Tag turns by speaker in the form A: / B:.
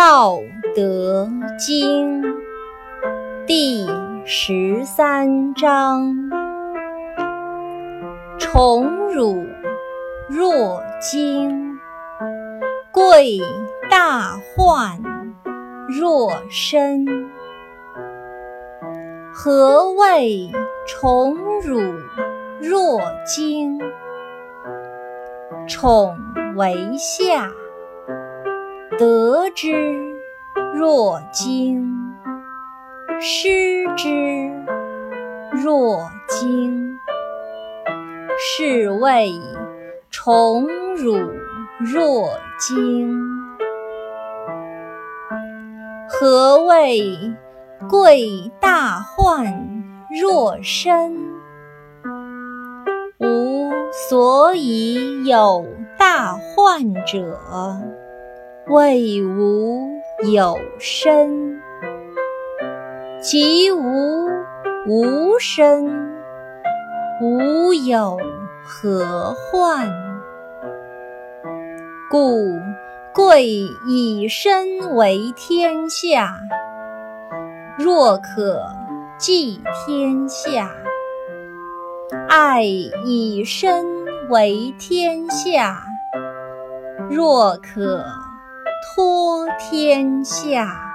A: 道德经第十三章：宠辱若惊，贵大患若身。何谓宠辱若惊？宠为下。得之若惊，失之若惊，是谓宠辱若惊。何谓贵大患若身？吾所以有大患者。谓吾有身，其无无身，吾有何患？故贵以身为天下，若可寄天下；爱以身为天下，若可。托天下。